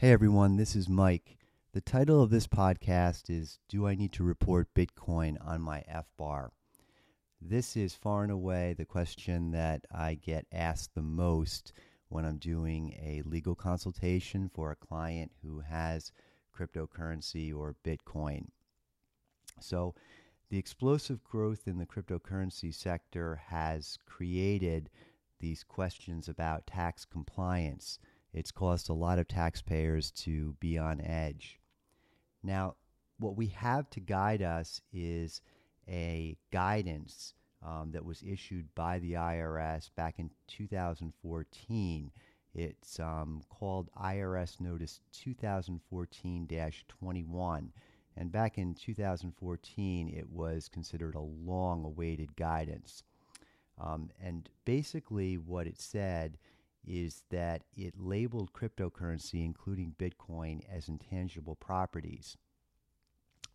Hey everyone, this is Mike. The title of this podcast is Do I Need to Report Bitcoin on My FBAR? This is far and away the question that I get asked the most when I'm doing a legal consultation for a client who has cryptocurrency or Bitcoin. So, the explosive growth in the cryptocurrency sector has created these questions about tax compliance. It's caused a lot of taxpayers to be on edge. Now, what we have to guide us is a guidance um, that was issued by the IRS back in 2014. It's um, called IRS Notice 2014 21. And back in 2014, it was considered a long awaited guidance. Um, and basically, what it said is that it labeled cryptocurrency, including Bitcoin, as intangible properties.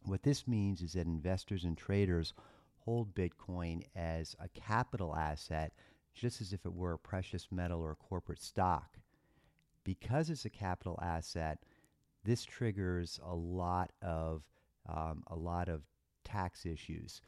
What this means is that investors and traders hold Bitcoin as a capital asset, just as if it were a precious metal or a corporate stock. Because it's a capital asset, this triggers a lot of um, a lot of tax issues.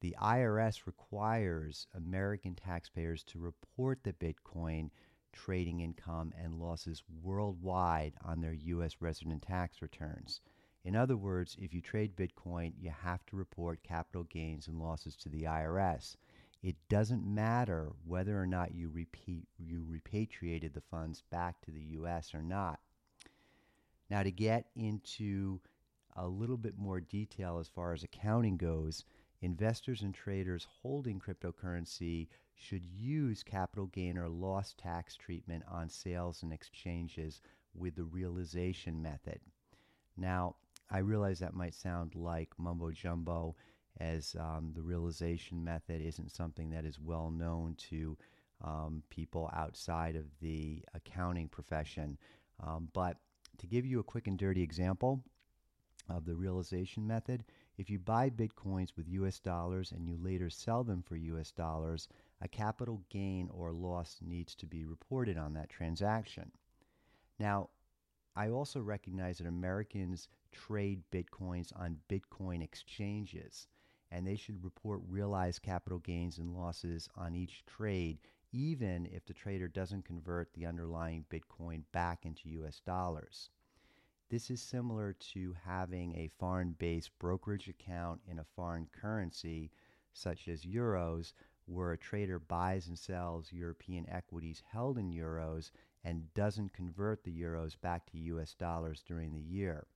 The IRS requires American taxpayers to report the Bitcoin trading income and losses worldwide on their U.S. resident tax returns. In other words, if you trade Bitcoin, you have to report capital gains and losses to the IRS. It doesn't matter whether or not you, repeat, you repatriated the funds back to the U.S. or not. Now, to get into a little bit more detail as far as accounting goes, investors and traders holding cryptocurrency should use capital gain or loss tax treatment on sales and exchanges with the realization method. Now, I realize that might sound like mumbo jumbo, as um, the realization method isn't something that is well known to um, people outside of the accounting profession. Um, but to give you a quick and dirty example of the realization method, if you buy bitcoins with US dollars and you later sell them for US dollars, a capital gain or loss needs to be reported on that transaction. Now, I also recognize that Americans trade bitcoins on Bitcoin exchanges, and they should report realized capital gains and losses on each trade, even if the trader doesn't convert the underlying Bitcoin back into US dollars. This is similar to having a foreign based brokerage account in a foreign currency, such as euros, where a trader buys and sells European equities held in euros and doesn't convert the euros back to US dollars during the year.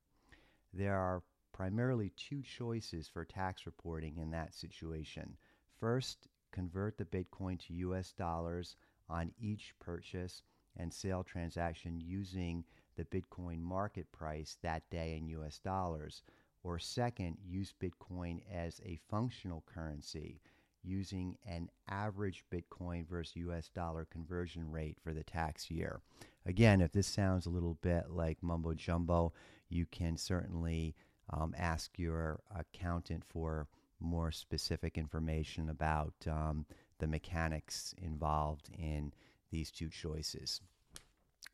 There are primarily two choices for tax reporting in that situation. First, convert the Bitcoin to US dollars on each purchase and sale transaction using the Bitcoin market price that day in US dollars. Or second, use Bitcoin as a functional currency using an average Bitcoin versus US dollar conversion rate for the tax year. Again, if this sounds a little bit like mumbo jumbo, you can certainly um, ask your accountant for more specific information about um, the mechanics involved in these two choices.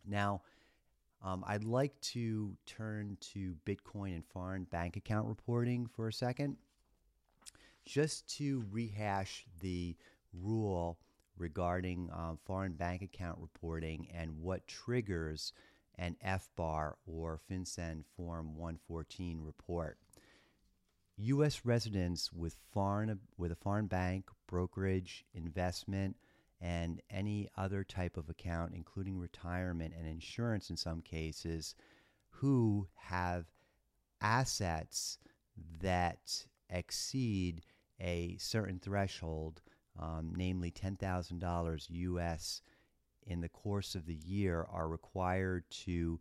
Now, um, I'd like to turn to Bitcoin and foreign bank account reporting for a second just to rehash the rule regarding um, foreign bank account reporting and what triggers an FBAR or FinCEN Form 114 report. U.S. residents with foreign with a foreign bank, brokerage, investment, and any other type of account, including retirement and insurance in some cases, who have assets that exceed a certain threshold, um, namely $10,000 US in the course of the year, are required to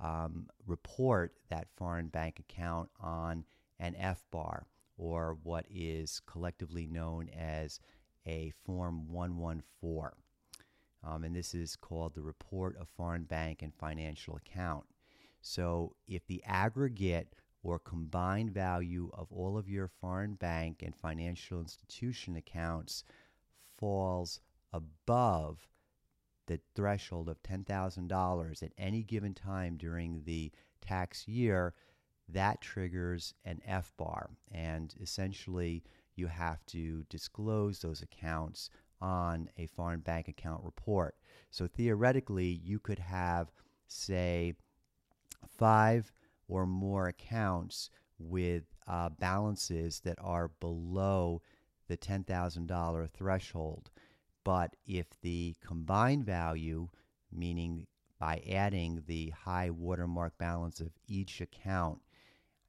um, report that foreign bank account on an FBAR, or what is collectively known as a Form 114. Um, and this is called the Report of Foreign Bank and Financial Account. So if the aggregate or combined value of all of your foreign bank and financial institution accounts falls above the threshold of $10,000 at any given time during the tax year, that triggers an FBAR. And essentially, you have to disclose those accounts on a foreign bank account report. So theoretically, you could have, say, five or more accounts with uh, balances that are below the $10,000 threshold. But if the combined value, meaning by adding the high watermark balance of each account,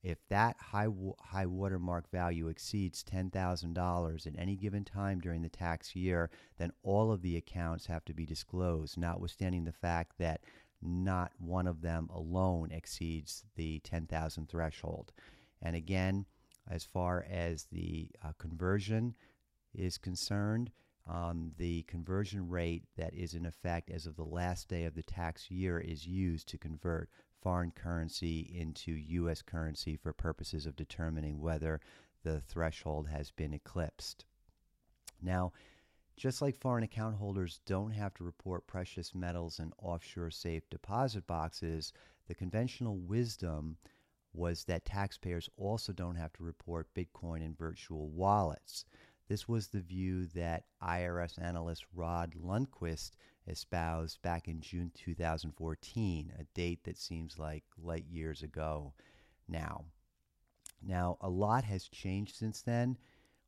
if that high high watermark value exceeds $10,000 at any given time during the tax year, then all of the accounts have to be disclosed, notwithstanding the fact that not one of them alone exceeds the 10,000 threshold. And again, as far as the uh, conversion is concerned, um, the conversion rate that is in effect as of the last day of the tax year is used to convert foreign currency into U.S. currency for purposes of determining whether the threshold has been eclipsed. Now, just like foreign account holders don't have to report precious metals in offshore safe deposit boxes, the conventional wisdom was that taxpayers also don't have to report Bitcoin in virtual wallets. This was the view that IRS analyst Rod Lundquist espoused back in June 2014, a date that seems like light years ago now. Now, a lot has changed since then.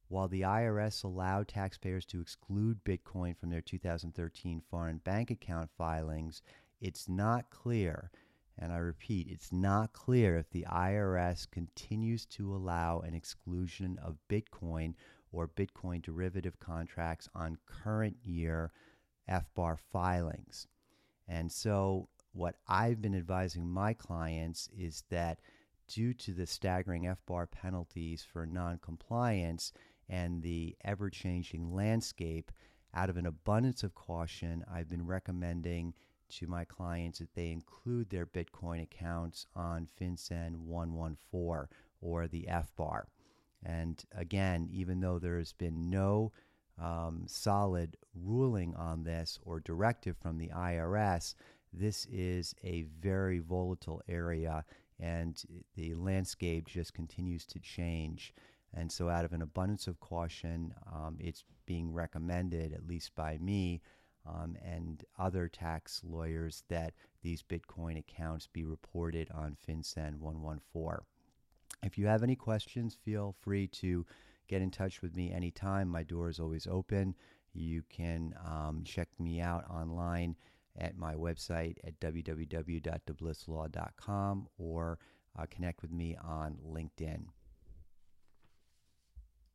While the IRS allowed taxpayers to exclude Bitcoin from their 2013 foreign bank account filings, it's not clear, and I repeat, it's not clear if the IRS continues to allow an exclusion of Bitcoin or Bitcoin derivative contracts on current year FBAR filings. And so, what I've been advising my clients is that due to the staggering FBAR penalties for noncompliance and the ever changing landscape, out of an abundance of caution, I've been recommending to my clients that they include their Bitcoin accounts on FinCEN 114 or the FBAR. And again, even though there's been no um, solid ruling on this or directive from the IRS, this is a very volatile area and the landscape just continues to change. And so, out of an abundance of caution, um, it's being recommended, at least by me um, and other tax lawyers, that these Bitcoin accounts be reported on FinCEN 114. If you have any questions, feel free to get in touch with me anytime. My door is always open. You can um, check me out online at my website at www.deblislaw.com or uh, connect with me on LinkedIn.